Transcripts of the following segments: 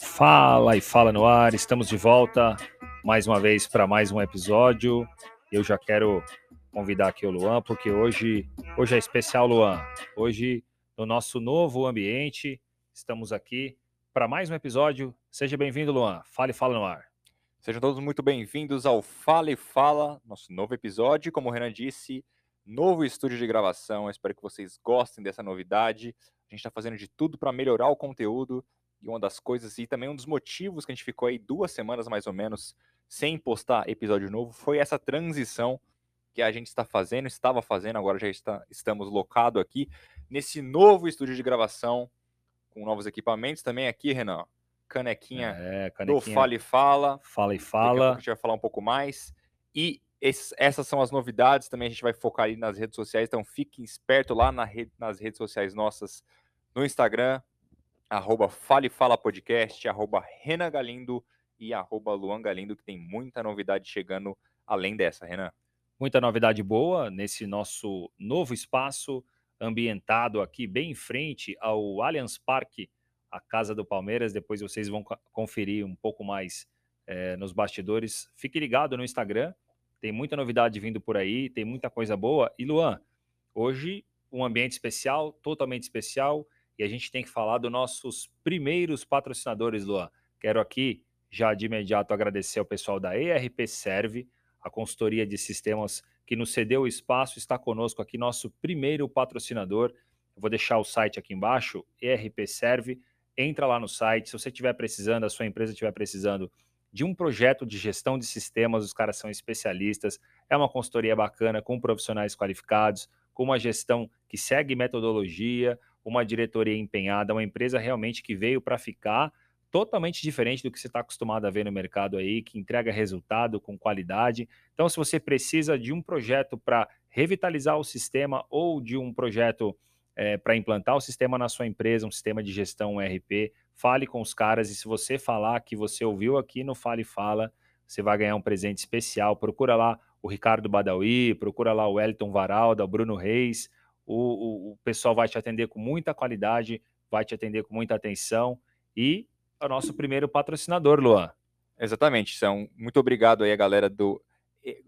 Fala e fala no ar, estamos de volta mais uma vez para mais um episódio. Eu já quero convidar aqui o Luan, porque hoje, hoje é especial, Luan. Hoje, no nosso novo ambiente, estamos aqui para mais um episódio. Seja bem-vindo, Luan. Fala e fala no ar. Sejam todos muito bem-vindos ao Fala e Fala, nosso novo episódio. Como o Renan disse, novo estúdio de gravação. Eu espero que vocês gostem dessa novidade. A gente está fazendo de tudo para melhorar o conteúdo. E uma das coisas, e também um dos motivos que a gente ficou aí duas semanas mais ou menos sem postar episódio novo, foi essa transição que a gente está fazendo, estava fazendo, agora já está, estamos locado aqui nesse novo estúdio de gravação com novos equipamentos também aqui, Renan. Canequinha, é, canequinha do Fala e Fala. Fala e Fala. a, a gente vai falar um pouco mais. E essas são as novidades. Também a gente vai focar ali nas redes sociais. Então fiquem esperto lá na rede, nas redes sociais nossas, no Instagram, arroba Fale Fala Podcast, arroba Renan Galindo e arroba Luan Galindo, que tem muita novidade chegando além dessa, Renan. Muita novidade boa nesse nosso novo espaço ambientado aqui bem em frente ao Allianz Parque, a casa do Palmeiras. Depois vocês vão conferir um pouco mais é, nos bastidores. Fique ligado no Instagram, tem muita novidade vindo por aí, tem muita coisa boa. E Luan, hoje um ambiente especial, totalmente especial, e a gente tem que falar dos nossos primeiros patrocinadores, Luan. Quero aqui já de imediato agradecer ao pessoal da ERP Serve, a consultoria de sistemas que nos cedeu o espaço, está conosco aqui, nosso primeiro patrocinador. Eu vou deixar o site aqui embaixo, ERP Serve. Entra lá no site. Se você estiver precisando, a sua empresa estiver precisando de um projeto de gestão de sistemas, os caras são especialistas. É uma consultoria bacana, com profissionais qualificados, com uma gestão que segue metodologia, uma diretoria empenhada, uma empresa realmente que veio para ficar totalmente diferente do que você está acostumado a ver no mercado aí, que entrega resultado com qualidade. Então, se você precisa de um projeto para revitalizar o sistema ou de um projeto é, para implantar o sistema na sua empresa, um sistema de gestão ERP, fale com os caras e se você falar que você ouviu aqui no Fale Fala, você vai ganhar um presente especial. Procura lá o Ricardo Badawi, procura lá o Wellington Varalda, o Bruno Reis. O, o, o pessoal vai te atender com muita qualidade, vai te atender com muita atenção e é o nosso primeiro patrocinador, Luan. Exatamente. Então, muito obrigado aí a galera do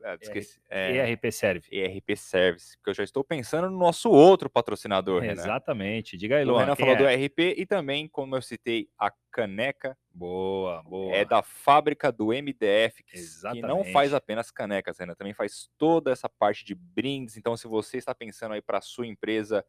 ah, esqueci, é, ERP Service. ERP Service, porque eu já estou pensando no nosso outro patrocinador. Exatamente. Diga aí, Luan. O Renan falou é? do ERP e também, como eu citei, a caneca. Boa, boa. É da fábrica do MDF, que, Exatamente. que não faz apenas canecas, Renan, também faz toda essa parte de brindes. Então, se você está pensando aí para sua empresa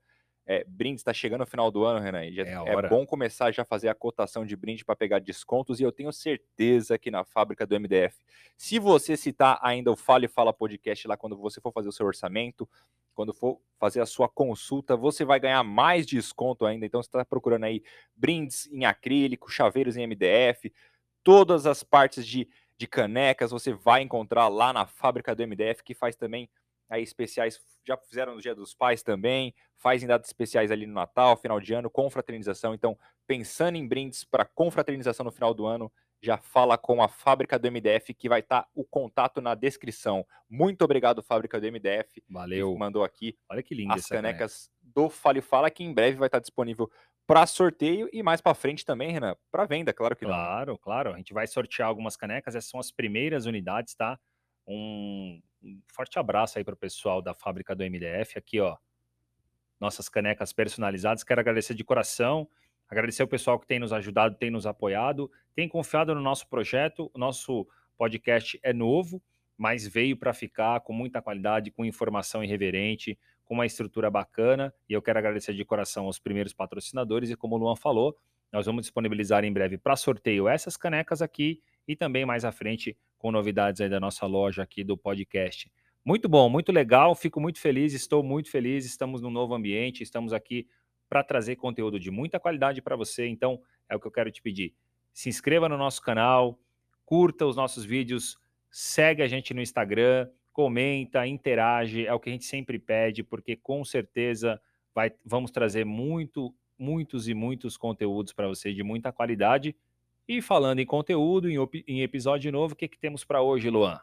é, brinde está chegando no final do ano, Renan. Já, é, é, bom começar já a fazer a cotação de brinde para pegar descontos. E eu tenho certeza que na fábrica do MDF, se você citar ainda o Fale Fala Podcast lá quando você for fazer o seu orçamento, quando for fazer a sua consulta, você vai ganhar mais desconto ainda. Então, você está procurando aí brindes em acrílico, chaveiros em MDF, todas as partes de, de canecas você vai encontrar lá na fábrica do MDF, que faz também aí especiais, já fizeram no Dia dos Pais também, fazem datas especiais ali no Natal, final de ano, confraternização. Então, pensando em brindes para confraternização no final do ano, já fala com a fábrica do MDF, que vai estar tá o contato na descrição. Muito obrigado, fábrica do MDF. Valeu. Que mandou aqui. Olha que linda as canecas caneca. do Fale Fala, que em breve vai estar tá disponível para sorteio e mais para frente também, Renan, para venda, claro que claro, não. Claro, claro. A gente vai sortear algumas canecas, essas são as primeiras unidades, tá? Um, um forte abraço aí para o pessoal da fábrica do MDF. Aqui, ó, nossas canecas personalizadas. Quero agradecer de coração, agradecer o pessoal que tem nos ajudado, tem nos apoiado, tem confiado no nosso projeto. O nosso podcast é novo, mas veio para ficar com muita qualidade, com informação irreverente, com uma estrutura bacana. E eu quero agradecer de coração aos primeiros patrocinadores. E como o Luan falou, nós vamos disponibilizar em breve para sorteio essas canecas aqui e também mais à frente com novidades aí da nossa loja aqui do podcast. Muito bom, muito legal, fico muito feliz, estou muito feliz, estamos num novo ambiente, estamos aqui para trazer conteúdo de muita qualidade para você, então é o que eu quero te pedir. Se inscreva no nosso canal, curta os nossos vídeos, segue a gente no Instagram, comenta, interage, é o que a gente sempre pede, porque com certeza vai, vamos trazer muito, muitos e muitos conteúdos para você de muita qualidade e falando em conteúdo, em, em episódio novo, o que, que temos para hoje, Luan?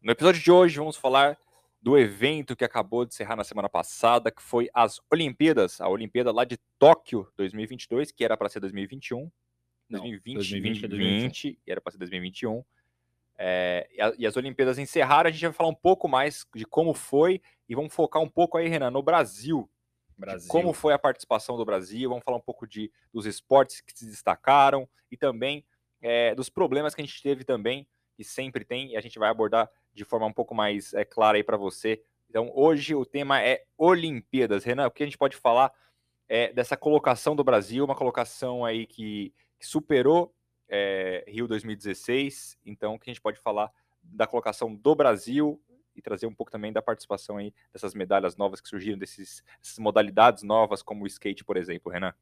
No episódio de hoje, vamos falar do evento que acabou de encerrar na semana passada, que foi as Olimpíadas, a Olimpíada lá de Tóquio 2022, que era para ser 2021, Não, 2020, 2020, 2020 e era para ser 2021. É, e, a, e, as Olimpíadas encerraram, a gente vai falar um pouco mais de como foi e vamos focar um pouco aí, Renan, no Brasil. Brasil. Como foi a participação do Brasil, vamos falar um pouco de, dos esportes que se destacaram e também é, dos problemas que a gente teve também, que sempre tem, e a gente vai abordar de forma um pouco mais é, clara aí para você. Então, hoje o tema é Olimpíadas. Renan, o que a gente pode falar é dessa colocação do Brasil, uma colocação aí que, que superou é, Rio 2016. Então, o que a gente pode falar da colocação do Brasil e trazer um pouco também da participação aí dessas medalhas novas que surgiram, dessas modalidades novas, como o skate, por exemplo, Renan?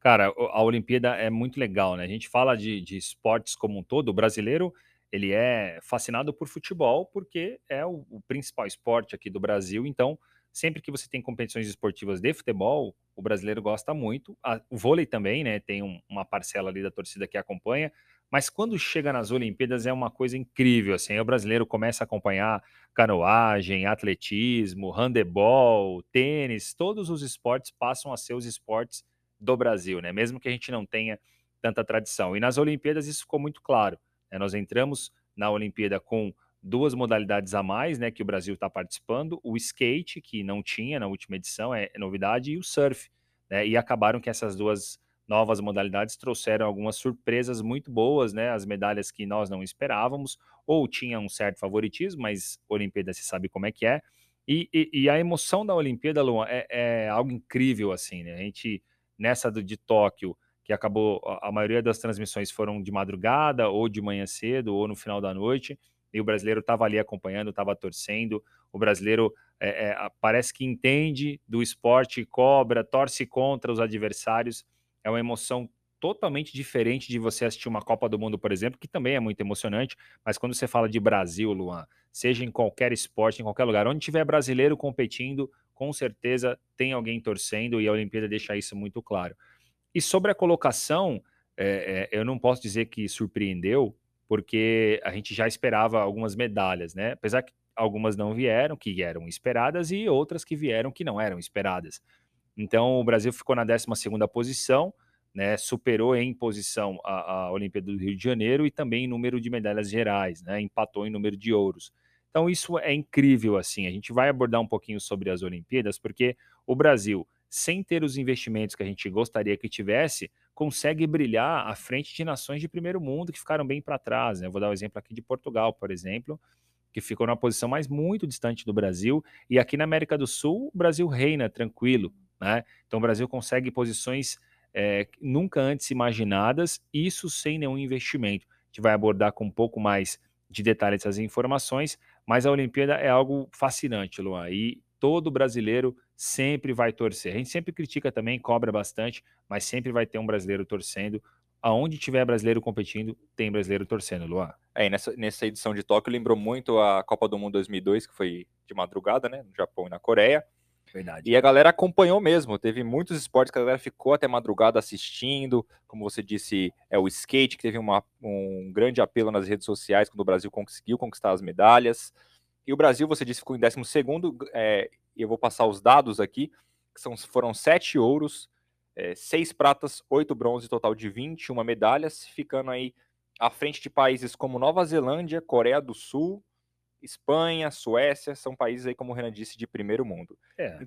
Cara, a Olimpíada é muito legal, né? A gente fala de, de esportes como um todo, o brasileiro ele é fascinado por futebol porque é o, o principal esporte aqui do Brasil, então sempre que você tem competições esportivas de futebol, o brasileiro gosta muito. O vôlei também, né? Tem um, uma parcela ali da torcida que acompanha. Mas quando chega nas Olimpíadas é uma coisa incrível, assim. O brasileiro começa a acompanhar canoagem, atletismo, handebol, tênis, todos os esportes passam a ser os esportes do Brasil, né? Mesmo que a gente não tenha tanta tradição. E nas Olimpíadas isso ficou muito claro. Né? Nós entramos na Olimpíada com duas modalidades a mais, né, que o Brasil está participando, o skate, que não tinha na última edição, é novidade, e o surf, né, e acabaram que essas duas novas modalidades trouxeram algumas surpresas muito boas, né, as medalhas que nós não esperávamos, ou tinha um certo favoritismo, mas Olimpíada se sabe como é que é, e, e, e a emoção da Olimpíada, Luan, é, é, algo incrível, assim, né, a gente, nessa de Tóquio, que acabou, a, a maioria das transmissões foram de madrugada, ou de manhã cedo, ou no final da noite, e o brasileiro estava ali acompanhando, estava torcendo. O brasileiro é, é, parece que entende do esporte, cobra, torce contra os adversários. É uma emoção totalmente diferente de você assistir uma Copa do Mundo, por exemplo, que também é muito emocionante, mas quando você fala de Brasil, Luan, seja em qualquer esporte, em qualquer lugar, onde tiver brasileiro competindo, com certeza tem alguém torcendo e a Olimpíada deixa isso muito claro. E sobre a colocação, é, é, eu não posso dizer que surpreendeu, porque a gente já esperava algumas medalhas, né? Apesar que algumas não vieram, que eram esperadas, e outras que vieram que não eram esperadas. Então, o Brasil ficou na 12 posição, né? Superou em posição a, a Olimpíada do Rio de Janeiro e também em número de medalhas gerais, né? Empatou em número de ouros. Então, isso é incrível, assim. A gente vai abordar um pouquinho sobre as Olimpíadas, porque o Brasil, sem ter os investimentos que a gente gostaria que tivesse, consegue brilhar à frente de nações de primeiro mundo que ficaram bem para trás. Né? Vou dar o um exemplo aqui de Portugal, por exemplo, que ficou numa posição mais muito distante do Brasil. E aqui na América do Sul, o Brasil reina tranquilo. Né? Então o Brasil consegue posições é, nunca antes imaginadas, isso sem nenhum investimento. A gente vai abordar com um pouco mais de detalhes essas informações, mas a Olimpíada é algo fascinante, Luan. E todo brasileiro sempre vai torcer. A gente sempre critica também, cobra bastante, mas sempre vai ter um brasileiro torcendo. Aonde tiver brasileiro competindo, tem brasileiro torcendo, Luan. É, nessa, nessa edição de Tóquio lembrou muito a Copa do Mundo 2002, que foi de madrugada, né, no Japão e na Coreia. Verdade. E a galera acompanhou mesmo. Teve muitos esportes que a galera ficou até madrugada assistindo. Como você disse, é o skate, que teve uma, um grande apelo nas redes sociais quando o Brasil conseguiu conquistar as medalhas. E o Brasil, você disse, ficou em 12 segundo. É, eu vou passar os dados aqui, que são, foram sete ouros, é, seis pratas, oito bronze, total de 21 medalhas, ficando aí à frente de países como Nova Zelândia, Coreia do Sul, Espanha, Suécia, são países aí, como o Renan disse, de primeiro mundo. É.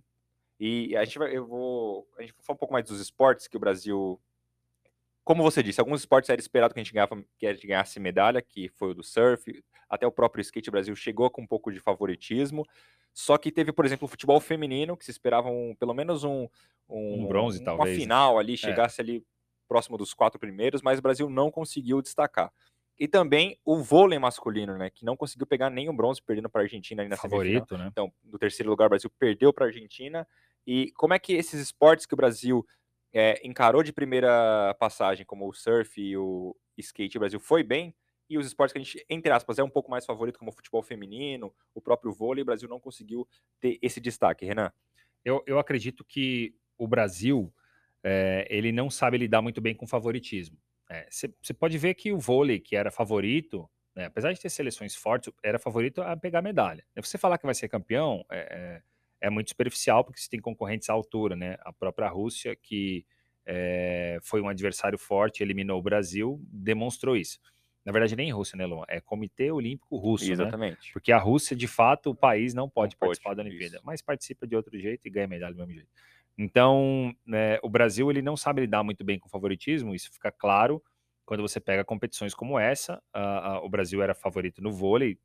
E a gente vai, eu vou, a gente vai falar um pouco mais dos esportes que o Brasil como você disse, alguns esportes era esperado que a gente, ganhava, que a gente ganhasse medalha, que foi o do surf, até o próprio skate Brasil chegou com um pouco de favoritismo. Só que teve, por exemplo, o futebol feminino, que se esperava um, pelo menos um, um, um bronze, uma talvez. Uma final ali, é. chegasse é. ali próximo dos quatro primeiros, mas o Brasil não conseguiu destacar. E também o vôlei masculino, né? Que não conseguiu pegar nenhum bronze, perdendo para a Argentina ali na Favorito, semifinal. né? Então, no terceiro lugar, o Brasil perdeu para a Argentina. E como é que esses esportes que o Brasil é, encarou de primeira passagem, como o surf e o skate, o Brasil foi bem, e os esportes que a gente, entre aspas, é um pouco mais favorito, como o futebol feminino, o próprio vôlei, o Brasil não conseguiu ter esse destaque, Renan. Eu, eu acredito que o Brasil, é, ele não sabe lidar muito bem com favoritismo. Você é, pode ver que o vôlei, que era favorito, Né? Apesar de ter seleções fortes, era favorito a pegar medalha. Você falar que vai ser campeão é, é, é muito superficial, porque você tem concorrentes à altura, né? A própria Rússia, que é, foi um adversário forte, eliminou o Brasil, demonstrou isso. Na verdade, nem Rússia, né, Luan? É Comitê Olímpico Russo, né? Exatamente. Né? Porque a Rússia, de fato, o país não pode não participar pode, da Olimpíada, isso. mas participa de outro jeito e ganha medalha do mesmo jeito. Então, né, o Brasil ele não sabe lidar muito bem com favoritismo, isso fica claro quando você pega competições como essa. Uh, uh, o Brasil era favorito no vôlei,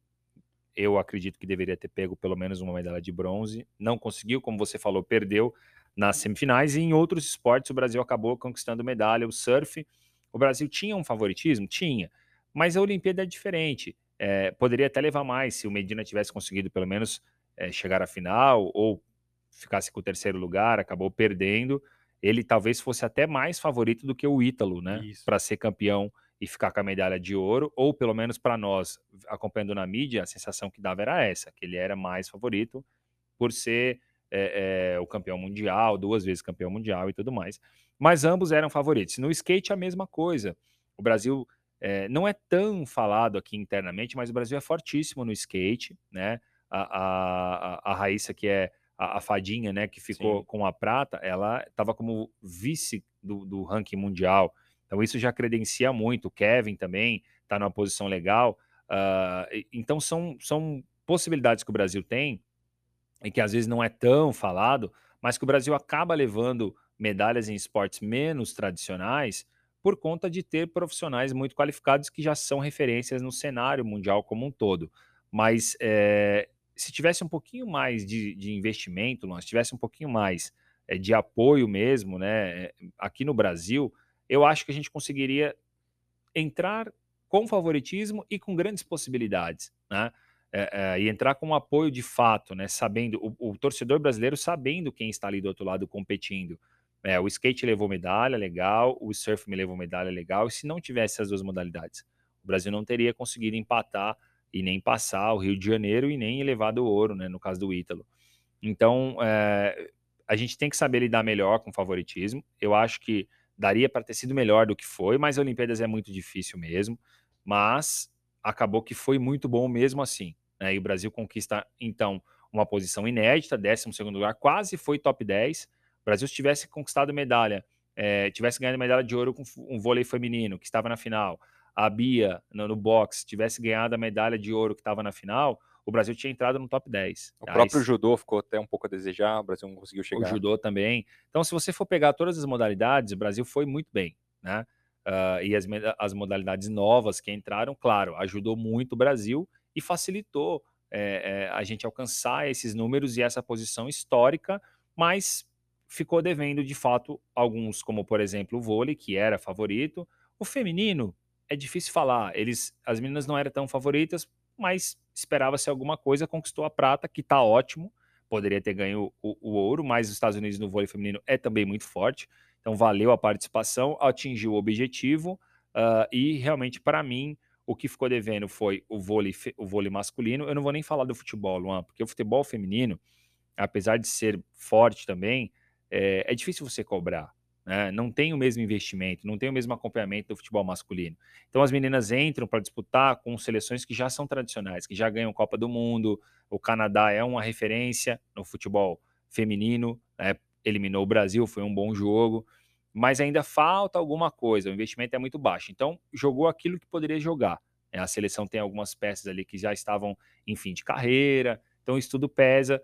eu acredito que deveria ter pego pelo menos uma medalha de bronze, não conseguiu, como você falou, perdeu nas semifinais, e em outros esportes o Brasil acabou conquistando medalha. O surf, o Brasil tinha um favoritismo? Tinha, mas a Olimpíada é diferente. É, poderia até levar mais se o Medina tivesse conseguido pelo menos é, chegar à final ou ficasse com o terceiro lugar, acabou perdendo. Ele talvez fosse até mais favorito do que o Ítalo, né? Para ser campeão e ficar com a medalha de ouro, ou pelo menos para nós, acompanhando na mídia, a sensação que dava era essa, que ele era mais favorito por ser é, é, o campeão mundial, duas vezes campeão mundial e tudo mais. Mas ambos eram favoritos. No skate, a mesma coisa. O Brasil é, não é tão falado aqui internamente, mas o Brasil é fortíssimo no skate, né? A, a, a Raíssa, que é a, a fadinha, né, que ficou Sim. com a prata, ela estava como vice do, do, ranking mundial. Então isso já credencia muito. O Kevin também está numa posição legal. Uh, então são, são possibilidades que o Brasil tem e que às vezes não é tão falado, mas que o Brasil acaba levando medalhas em esportes menos tradicionais por conta de ter profissionais muito qualificados que já são referências no cenário mundial como um todo. Mas é, se tivesse um pouquinho mais de, de investimento, se tivesse um pouquinho mais é, de apoio mesmo, né, aqui no Brasil, eu acho que a gente conseguiria entrar com favoritismo e com grandes possibilidades, né? É, é, e entrar com um apoio de fato, né? Sabendo o, o, torcedor brasileiro sabendo quem está ali do outro lado competindo. É, o skate levou medalha, legal. O surf me levou medalha, legal. E se não tivesse as duas modalidades, o Brasil não teria conseguido empatar e nem passar o Rio de Janeiro e nem levado o ouro, né, no caso do Ítalo. Então, é, a gente tem que saber lidar melhor com o favoritismo. Eu acho que daria para ter sido melhor do que foi, mas Olimpíadas é muito difícil mesmo. Mas acabou que foi muito bom mesmo assim. Né? E o Brasil conquista, então, uma posição inédita, 12 lugar, quase foi top 10. O Brasil, se tivesse conquistado medalha, é, tivesse ganhado medalha de ouro com um vôlei feminino, que estava na final, a Bia no, no boxe tivesse ganhado a medalha de ouro que estava na final, o Brasil tinha entrado no top 10. O próprio judô ficou até um pouco a desejar, o Brasil não conseguiu chegar. O judô também. Então, se você for pegar todas as modalidades, o Brasil foi muito bem, né? Uh, e as, as modalidades novas que entraram, claro, ajudou muito o Brasil e facilitou é, é, a gente alcançar esses números e essa posição histórica, mas ficou devendo de fato alguns, como por exemplo o vôlei, que era favorito. O feminino é difícil falar. Eles, as meninas não eram tão favoritas, mas esperava-se alguma coisa, conquistou a prata, que está ótimo. Poderia ter ganho o, o, ouro, mas os Estados Unidos no vôlei feminino é também muito forte. Então valeu a participação, atingiu o objetivo uh, e realmente para mim o que ficou devendo foi o vôlei, o vôlei masculino. Eu não vou nem falar do futebol, Luan, porque o futebol feminino, apesar de ser forte também, é, é difícil você cobrar né? não tem o mesmo investimento, não tem o mesmo acompanhamento do futebol masculino. Então as meninas entram para disputar com seleções que já são tradicionais, que já ganham Copa do Mundo. O Canadá é uma referência no futebol feminino, né? eliminou o Brasil, foi um bom jogo, mas ainda falta alguma coisa, o investimento é muito baixo. Então jogou aquilo que poderia jogar. Né? A seleção tem algumas peças ali que já estavam em fim de carreira, então isso tudo pesa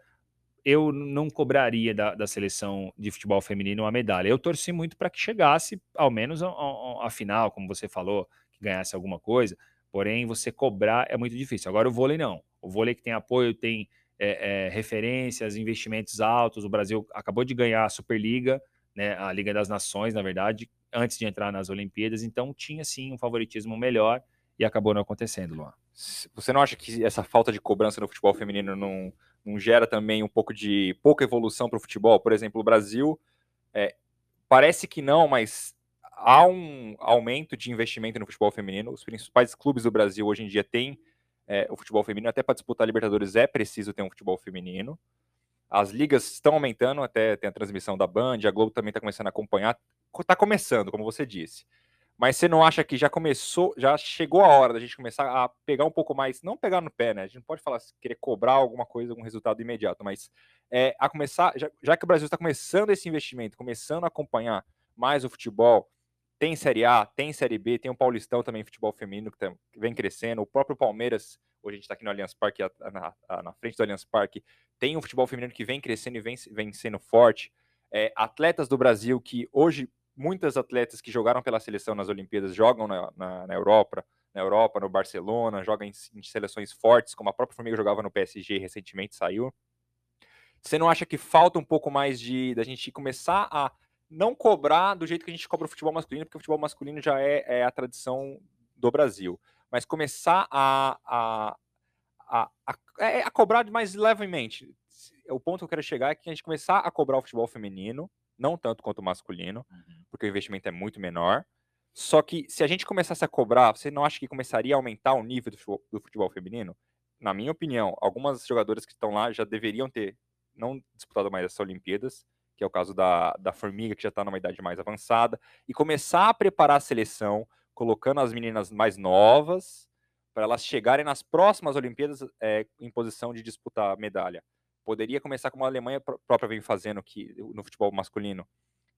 eu não cobraria da, da, seleção de futebol feminino uma medalha. Eu torci muito para que chegasse, ao menos, a, final, como você falou, que ganhasse alguma coisa. Porém, você cobrar é muito difícil. Agora, o vôlei não. O vôlei que tem apoio, tem é, é, referências, investimentos altos. O Brasil acabou de ganhar a Superliga, né, a Liga das Nações, na verdade, antes de entrar nas Olimpíadas. Então, tinha sim um favoritismo melhor e acabou não acontecendo, Luan. Você não acha que essa falta de cobrança no futebol feminino não não gera também um pouco de pouca evolução para o futebol? Por exemplo, o Brasil é, parece que não, mas há um aumento de investimento no futebol feminino. Os principais clubes do Brasil hoje em dia têm é, o futebol feminino. Até para disputar a Libertadores é preciso ter um futebol feminino. As ligas estão aumentando, até tem a transmissão da Band, a Globo também está começando a acompanhar. Está começando, como você disse. Mas você não acha que já começou, já chegou a hora da gente começar a pegar um pouco mais, não pegar no pé, né? A gente não pode falar querer cobrar alguma coisa, algum resultado imediato, mas é, a começar, já, já que o Brasil está começando esse investimento, começando a acompanhar mais o futebol, tem Série A, tem Série B, tem o Paulistão também, futebol feminino, que, tá, que vem crescendo, o próprio Palmeiras, hoje a gente está aqui no Allianz Parque, na, na, frente do Allianz Parque, tem um futebol feminino que vem crescendo e vem, vem sendo forte. É, atletas do Brasil que hoje muitas atletas que jogaram pela seleção nas Olimpíadas jogam na, na, na Europa, na Europa, no Barcelona, jogam em, em, seleções fortes, como a própria Formiga jogava no PSG recentemente saiu. Você não acha que falta um pouco mais de da gente começar a não cobrar do jeito que a gente cobra o futebol masculino, porque o futebol masculino já é, é a tradição do Brasil, mas começar a, a, a, a, é, a cobrar mais levemente. O ponto que eu quero chegar é que a gente começar a cobrar o futebol feminino, não tanto quanto o masculino, uhum. porque o investimento é muito menor. Só que se a gente começasse a cobrar, você não acha que começaria a aumentar o nível do futebol, do futebol feminino? Na minha opinião, algumas jogadoras que estão lá já deveriam ter não disputado mais essas Olimpíadas, que é o caso da, da Formiga, que já está numa idade mais avançada, e começar a preparar a seleção, colocando as meninas mais novas, para elas chegarem nas próximas Olimpíadas é, em posição de disputar medalha poderia começar como a Alemanha própria vem fazendo que, no futebol masculino,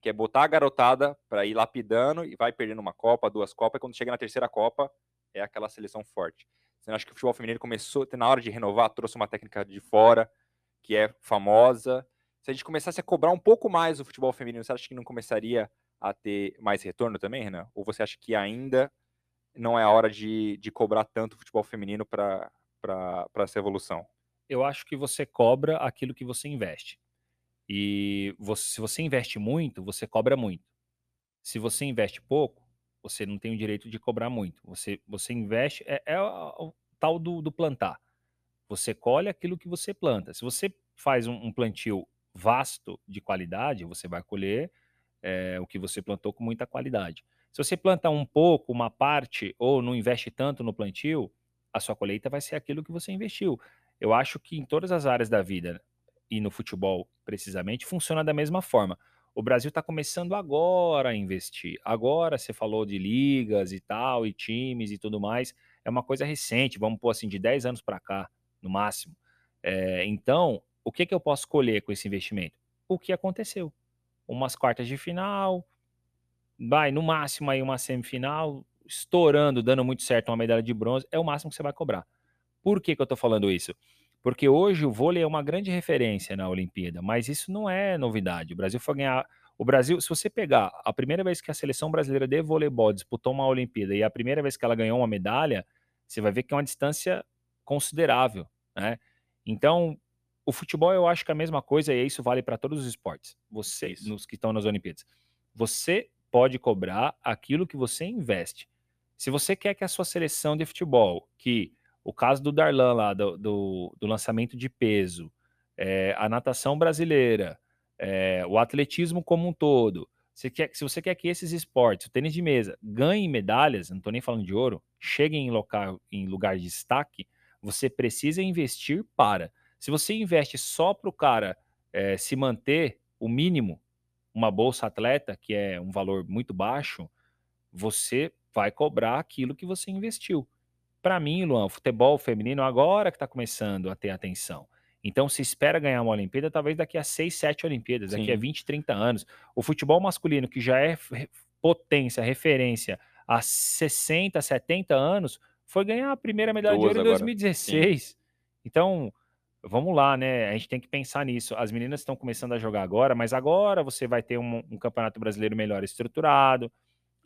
que é botar a garotada para ir lapidando e vai perdendo uma Copa, duas Copas, e quando chega na terceira Copa, é aquela seleção forte. Você acha que o futebol feminino começou, na hora de renovar, trouxe uma técnica de fora, que é famosa. Se a gente começasse a cobrar um pouco mais o futebol feminino, você acha que não começaria a ter mais retorno também, Renan? Ou você acha que ainda não é a hora de, de cobrar tanto o futebol feminino para essa evolução? Eu acho que você cobra aquilo que você investe. E você, se você investe muito, você cobra muito. Se você investe pouco, você não tem o direito de cobrar muito. Você, você investe, é, é o, tal do, do, plantar. Você colhe aquilo que você planta. Se você faz um, um plantio vasto de qualidade, você vai colher é, o que você plantou com muita qualidade. Se você planta um pouco, uma parte, ou não investe tanto no plantio, a sua colheita vai ser aquilo que você investiu. Eu acho que em todas as áreas da vida, e no futebol precisamente, funciona da mesma forma. O Brasil está começando agora a investir. Agora você falou de ligas e tal, e times e tudo mais. É uma coisa recente, vamos pôr assim, de 10 anos para cá, no máximo. É, então, o que, que eu posso colher com esse investimento? O que aconteceu. Umas quartas de final, vai, no máximo aí uma semifinal, estourando, dando muito certo uma medalha de bronze, é o máximo que você vai cobrar. Por que, que eu estou falando isso? Porque hoje o vôlei é uma grande referência na Olimpíada, mas isso não é novidade. O Brasil foi ganhar. O Brasil, se você pegar a primeira vez que a seleção brasileira de voleibol disputou uma Olimpíada e a primeira vez que ela ganhou uma medalha, você vai ver que é uma distância considerável, né? Então, o futebol eu acho que é a mesma coisa e isso vale para todos os esportes. Vocês, nos que estão nas Olimpíadas. Você pode cobrar aquilo que você investe. Se você quer que a sua seleção de futebol, que o caso do Darlan lá, do, do, do lançamento de peso, é, a natação brasileira, é, o atletismo como um todo. Você quer, se você quer que esses esportes, o tênis de mesa, ganhem medalhas, não estou nem falando de ouro, cheguem em, local, em lugar de destaque, você precisa investir para. Se você investe só para o cara é, se manter o mínimo, uma bolsa atleta, que é um valor muito baixo, você vai cobrar aquilo que você investiu para mim, Luan, o futebol feminino agora que está começando a ter atenção. Então se espera ganhar uma Olimpíada talvez daqui a 6, 7 Olimpíadas, Sim. daqui a 20, 30 anos. O futebol masculino, que já é potência, referência há 60, 70 anos, foi ganhar a primeira medalha Duas de ouro em 2016. Sim. Então, vamos lá, né? A gente tem que pensar nisso. As meninas estão começando a jogar agora, mas agora você vai ter um, um campeonato brasileiro melhor estruturado.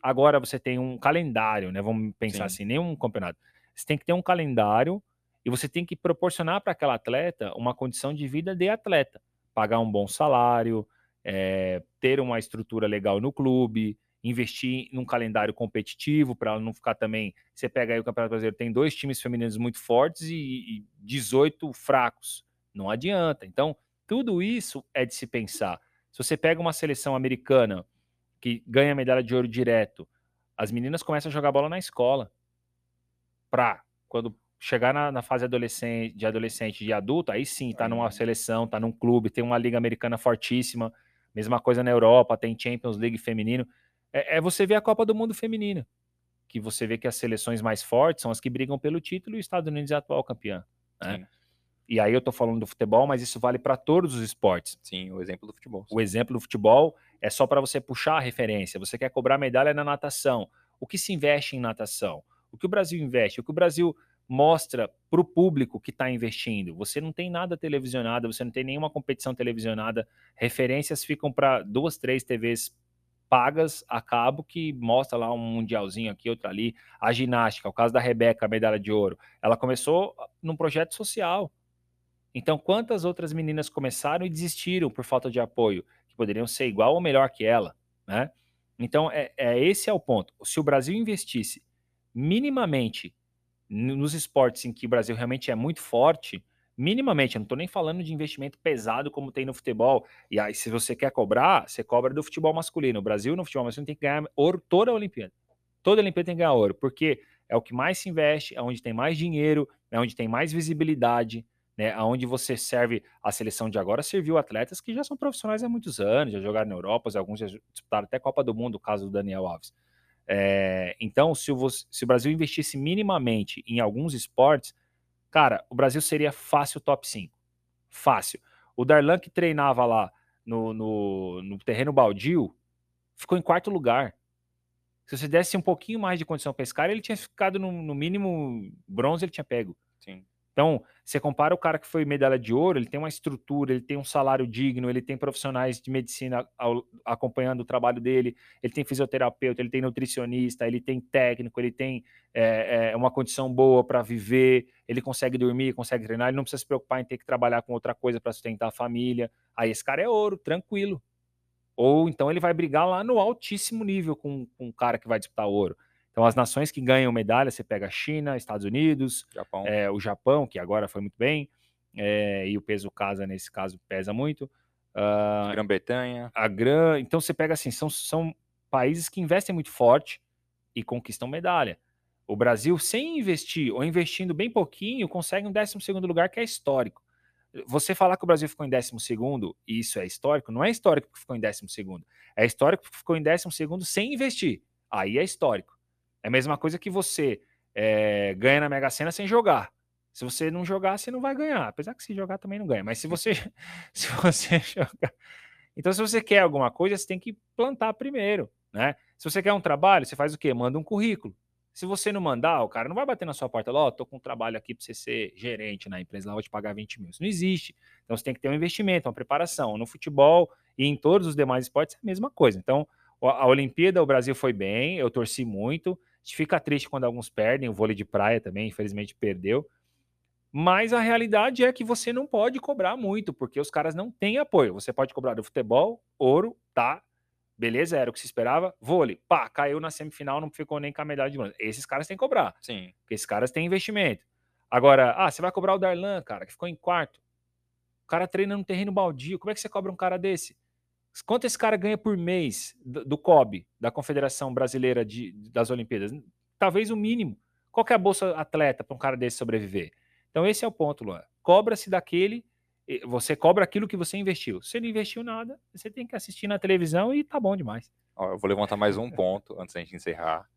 Agora você tem um calendário, né? Vamos pensar Sim. assim, nenhum campeonato. Você tem que ter um calendário e você tem que proporcionar para aquela atleta uma condição de vida de atleta. Pagar um bom salário, é, ter uma estrutura legal no clube, investir num calendário competitivo para ela não ficar também. Você pega aí o Campeonato Brasileiro, tem dois times femininos muito fortes e, e 18 fracos. Não adianta. Então, tudo isso é de se pensar. Se você pega uma seleção americana que ganha medalha de ouro direto, as meninas começam a jogar bola na escola para quando chegar na, na, fase adolescente, de adolescente e adulto, aí sim, tá numa seleção, tá num clube, tem uma liga americana fortíssima, mesma coisa na Europa, tem Champions League feminino. É, é você ver a Copa do Mundo feminina, que você vê que as seleções mais fortes são as que brigam pelo título e os Estados Unidos é atual campeã. Né? E aí eu tô falando do futebol, mas isso vale para todos os esportes. Sim, o exemplo do futebol. O exemplo do futebol é só para você puxar a referência. Você quer cobrar medalha na natação. O que se investe em natação? O que o Brasil investe? O que o Brasil mostra para o público que está investindo. Você não tem nada televisionado, você não tem nenhuma competição televisionada. Referências ficam para duas, três TVs pagas a cabo que mostra lá um mundialzinho aqui, outro ali. A ginástica, o caso da Rebeca, medalha de ouro, ela começou num projeto social. Então, quantas outras meninas começaram e desistiram por falta de apoio, que poderiam ser igual ou melhor que ela, né? Então, é, é esse é o ponto. Se o Brasil investisse minimamente nos esportes em que o Brasil realmente é muito forte, minimamente, eu não estou nem falando de investimento pesado como tem no futebol. E aí, se você quer cobrar, você cobra do futebol masculino. O Brasil no futebol masculino tem que ganhar ouro toda a Olimpíada. Toda a Olimpíada tem que ganhar ouro, porque é o que mais se investe, é onde tem mais dinheiro, é onde tem mais visibilidade né, onde você serve a seleção de agora, serviu atletas que já são profissionais há muitos anos, já jogaram na Europa, alguns já disputaram até Copa do Mundo, o caso do Daniel Alves. É, então, se o, se o Brasil investisse minimamente em alguns esportes, cara, o Brasil seria fácil top 5. Fácil. O Darlan que treinava lá no, no, no terreno baldio, ficou em quarto lugar. Se você desse um pouquinho mais de condição para esse cara, ele tinha ficado no, no mínimo bronze, ele tinha pego. Então, você compara o cara que foi medalha de ouro, ele tem uma estrutura, ele tem um salário digno, ele tem profissionais de medicina ao, acompanhando o trabalho dele, ele tem fisioterapeuta, ele tem nutricionista, ele tem técnico, ele tem é, é, uma condição boa para viver, ele consegue dormir, consegue treinar, ele não precisa se preocupar em ter que trabalhar com outra coisa para sustentar a família. Aí esse cara é ouro, tranquilo. Ou então ele vai brigar lá no altíssimo nível com, com um cara que vai disputar ouro. Então, as nações que ganham medalha, você pega a China, Estados Unidos, Japão. É, o Japão, que agora foi muito bem, é, e o peso casa, nesse caso, pesa muito. Uh, Grã-Bretanha. A Grã. Então, você pega assim, são, são países que investem muito forte e conquistam medalha. O Brasil, sem investir ou investindo bem pouquinho, consegue um 12 lugar que é histórico. Você falar que o Brasil ficou em 12 e isso é histórico, não é histórico que ficou em 12 é histórico que ficou em 12 sem investir. Aí é histórico. É a mesma coisa que você é, ganha na Mega Sena sem jogar. Se você não jogar, você não vai ganhar. Apesar que se jogar também não ganha. Mas se você, se você jogar. Então, se você quer alguma coisa, você tem que plantar primeiro. Né? Se você quer um trabalho, você faz o quê? Manda um currículo. Se você não mandar, o cara não vai bater na sua porta lá, ó, oh, tô com um trabalho aqui para você ser gerente na empresa, lá vou te pagar 20 mil. Isso não existe. Então você tem que ter um investimento, uma preparação. No futebol e em todos os demais esportes é a mesma coisa. Então, a Olimpíada, o Brasil foi bem, eu torci muito. A gente fica triste quando alguns perdem, o vôlei de praia também, infelizmente, perdeu. Mas a realidade é que você não pode cobrar muito, porque os caras não têm apoio. Você pode cobrar do futebol, ouro, tá, beleza, era o que se esperava. Vôlei, pá, caiu na semifinal, não ficou nem com a medalha de bronze. Esses caras têm que cobrar. Sim. Porque esses caras têm investimento. Agora, ah, você vai cobrar o Darlan, cara, que ficou em quarto. O cara treina no terreno baldio. Como é que você cobra um cara desse? Quanto esse cara ganha por mês do, do COB, da Confederação Brasileira de, das Olimpíadas? Talvez o mínimo. Qual é a bolsa atleta para um cara desse sobreviver? Então, esse é o ponto, Luan. Cobra-se daquele. Você cobra aquilo que você investiu. Se não investiu nada, você tem que assistir na televisão e tá bom demais. Eu vou levantar mais um ponto antes da gente encerrar.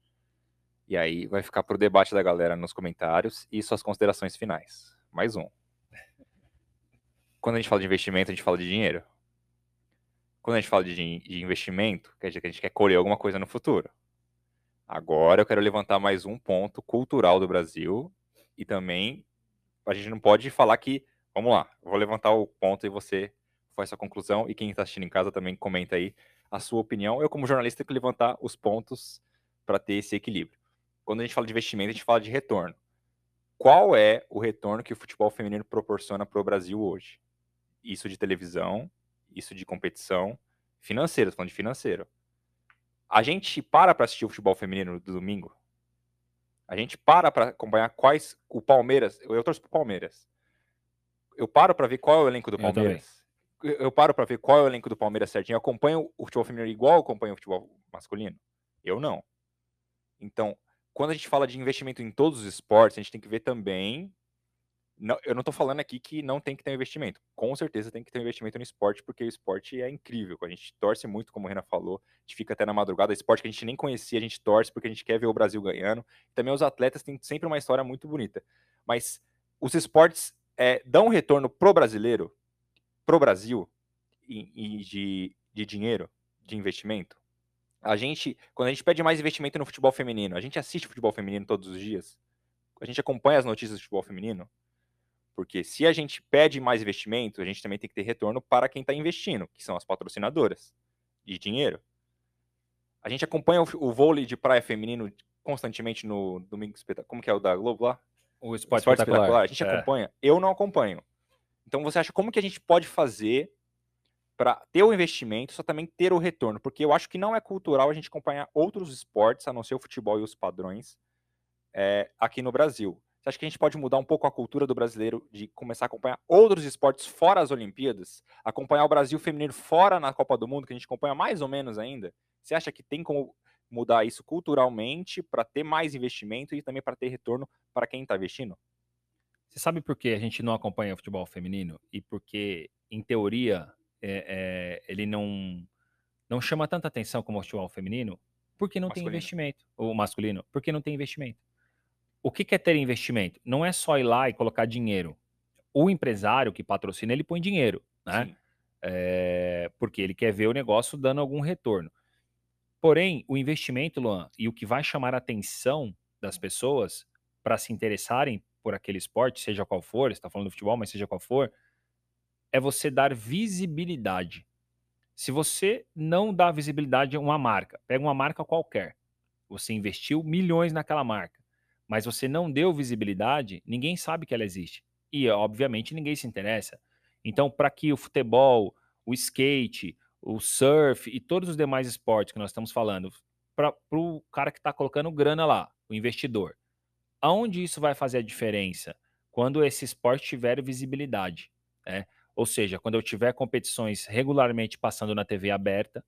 E aí vai ficar para o debate da galera nos comentários e suas considerações finais. Mais um. Quando a gente fala de investimento, a gente fala de dinheiro quando a gente fala de, de investimento, quer dizer que a gente quer colher alguma coisa no futuro. Agora eu quero levantar mais um ponto cultural do Brasil e também a gente não pode falar que, vamos lá, vou levantar o ponto e você faz sua conclusão e quem está assistindo em casa também comenta aí a sua opinião. Eu como jornalista tenho que levantar os pontos para ter esse equilíbrio. Quando a gente fala de investimento, a gente fala de retorno. Qual é o retorno que o futebol feminino proporciona para o Brasil hoje? Isso de televisão, isso de competição financeira, tô falando de financeiro. A gente para para assistir o futebol feminino do domingo? A gente para para acompanhar quais o Palmeiras, eu torço pro Palmeiras. Eu paro para ver qual é o elenco do Palmeiras. Eu, eu paro para ver qual é o elenco do Palmeiras certinho. Eu acompanho o futebol feminino igual eu acompanho o futebol masculino? Eu não. Então, quando a gente fala de investimento em todos os esportes, a gente tem que ver também não, eu não estou falando aqui que não tem que ter um investimento. Com certeza tem que ter um investimento no esporte, porque o esporte é incrível. A gente torce muito, como o Renan falou, a gente fica até na madrugada. Esporte que a gente nem conhecia, a gente torce porque a gente quer ver o Brasil ganhando. Também os atletas têm sempre uma história muito bonita. Mas os esportes é, dão um retorno pro brasileiro, pro Brasil, e, e de, de dinheiro, de investimento. A gente, quando a gente pede mais investimento no futebol feminino, a gente assiste futebol feminino todos os dias? A gente acompanha as notícias do futebol feminino? Porque se a gente pede mais investimento, a gente também tem que ter retorno para quem está investindo, que são as patrocinadoras de dinheiro. A gente acompanha o, o vôlei de praia feminino constantemente no Domingo Espetacular. Como que é o da Globo lá? O Esporte, Esporte espetacular. espetacular. A gente é. acompanha. Eu não acompanho. Então você acha como que a gente pode fazer para ter o investimento, só também ter o retorno? Porque eu acho que não é cultural a gente acompanhar outros esportes, a não ser o futebol e os padrões, é, aqui no Brasil. Você acha que a gente pode mudar um pouco a cultura do brasileiro de começar a acompanhar outros esportes fora as Olimpíadas? Acompanhar o Brasil feminino fora na Copa do Mundo, que a gente acompanha mais ou menos ainda? Você acha que tem como mudar isso culturalmente para ter mais investimento e também para ter retorno para quem está investindo? Você sabe por que a gente não acompanha o futebol feminino? E porque, em teoria, é, é, ele não, não chama tanta atenção como o futebol feminino? Porque não masculino. tem investimento. O masculino, porque não tem investimento o que é ter investimento? Não é só ir lá e colocar dinheiro. O empresário que patrocina, ele põe dinheiro, né? É, porque ele quer ver o negócio dando algum retorno. Porém, o investimento, Luan, e o que vai chamar a atenção das pessoas para se interessarem por aquele esporte, seja qual for, você está falando do futebol, mas seja qual for, é você dar visibilidade. Se você não dá visibilidade a uma marca, pega uma marca qualquer, você investiu milhões naquela marca mas você não deu visibilidade, ninguém sabe que ela existe. E, obviamente, ninguém se interessa. Então, para que o futebol, o skate, o surf e todos os demais esportes que nós estamos falando, para o cara que está colocando grana lá, o investidor, aonde isso vai fazer a diferença? Quando esse esporte tiver visibilidade. Né? Ou seja, quando eu tiver competições regularmente passando na TV aberta,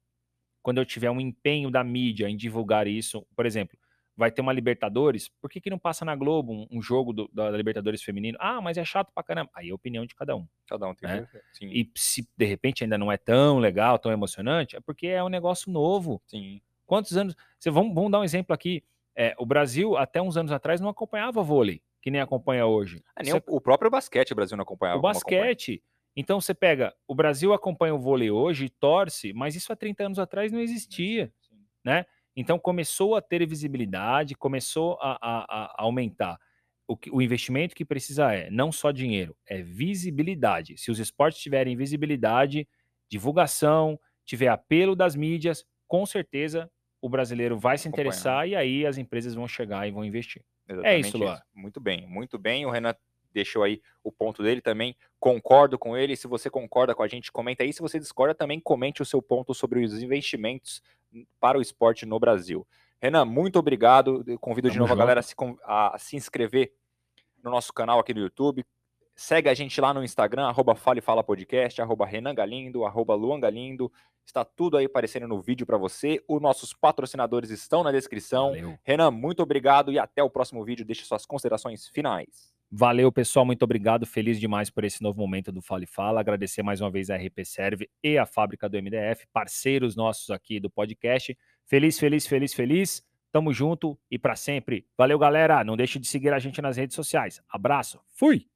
quando eu tiver um empenho da mídia em divulgar isso, por exemplo, vai ter uma Libertadores, por que, que não passa na Globo um, um jogo do, da Libertadores feminino? Ah, mas é chato pra caramba. Aí é a opinião de cada um. Cada um tem né? que... E se de repente ainda não é tão legal, tão emocionante, é porque é um negócio novo. Sim. Quantos anos. Você, vamos, vamos dar um exemplo aqui. É, o Brasil, até uns anos atrás, não acompanhava vôlei, que nem acompanha hoje. É, nem você... o, próprio basquete o Brasil não acompanhava. O basquete. Então você pega, o Brasil acompanha o vôlei hoje, torce, mas isso há 30 anos atrás não existia, Sim. né? Então começou a ter visibilidade, começou a, a, a aumentar. O, que, o, investimento que precisa é não só dinheiro, é visibilidade. Se os esportes tiverem visibilidade, divulgação, tiver apelo das mídias, com certeza o brasileiro vai se interessar e aí as empresas vão chegar e vão investir. É Exatamente é isso, Luan. Muito bem, muito bem. O Renan deixou aí o ponto dele também. Concordo com ele. Se você concorda com a gente, comenta aí. Se você discorda, também comente o seu ponto sobre os investimentos para o esporte no Brasil. Renan, muito obrigado. Eu convido Tamo de novo junto. a galera a se, a se, inscrever no nosso canal aqui no YouTube. Segue a gente lá no Instagram, arroba Fale Fala Podcast, arroba Renan Galindo, arroba Luan Galindo. Está tudo aí aparecendo no vídeo para você. Os nossos patrocinadores estão na descrição. Valeu. Renan, muito obrigado e até o próximo vídeo. Deixe suas considerações finais. Valeu, pessoal. Muito obrigado. Feliz demais por esse novo momento do Fale Fala. Agradecer mais uma vez a RP Serve e a fábrica do MDF, parceiros nossos aqui do podcast. Feliz, feliz, feliz, feliz. Tamo junto e para sempre. Valeu, galera. Não deixe de seguir a gente nas redes sociais. Abraço. Fui!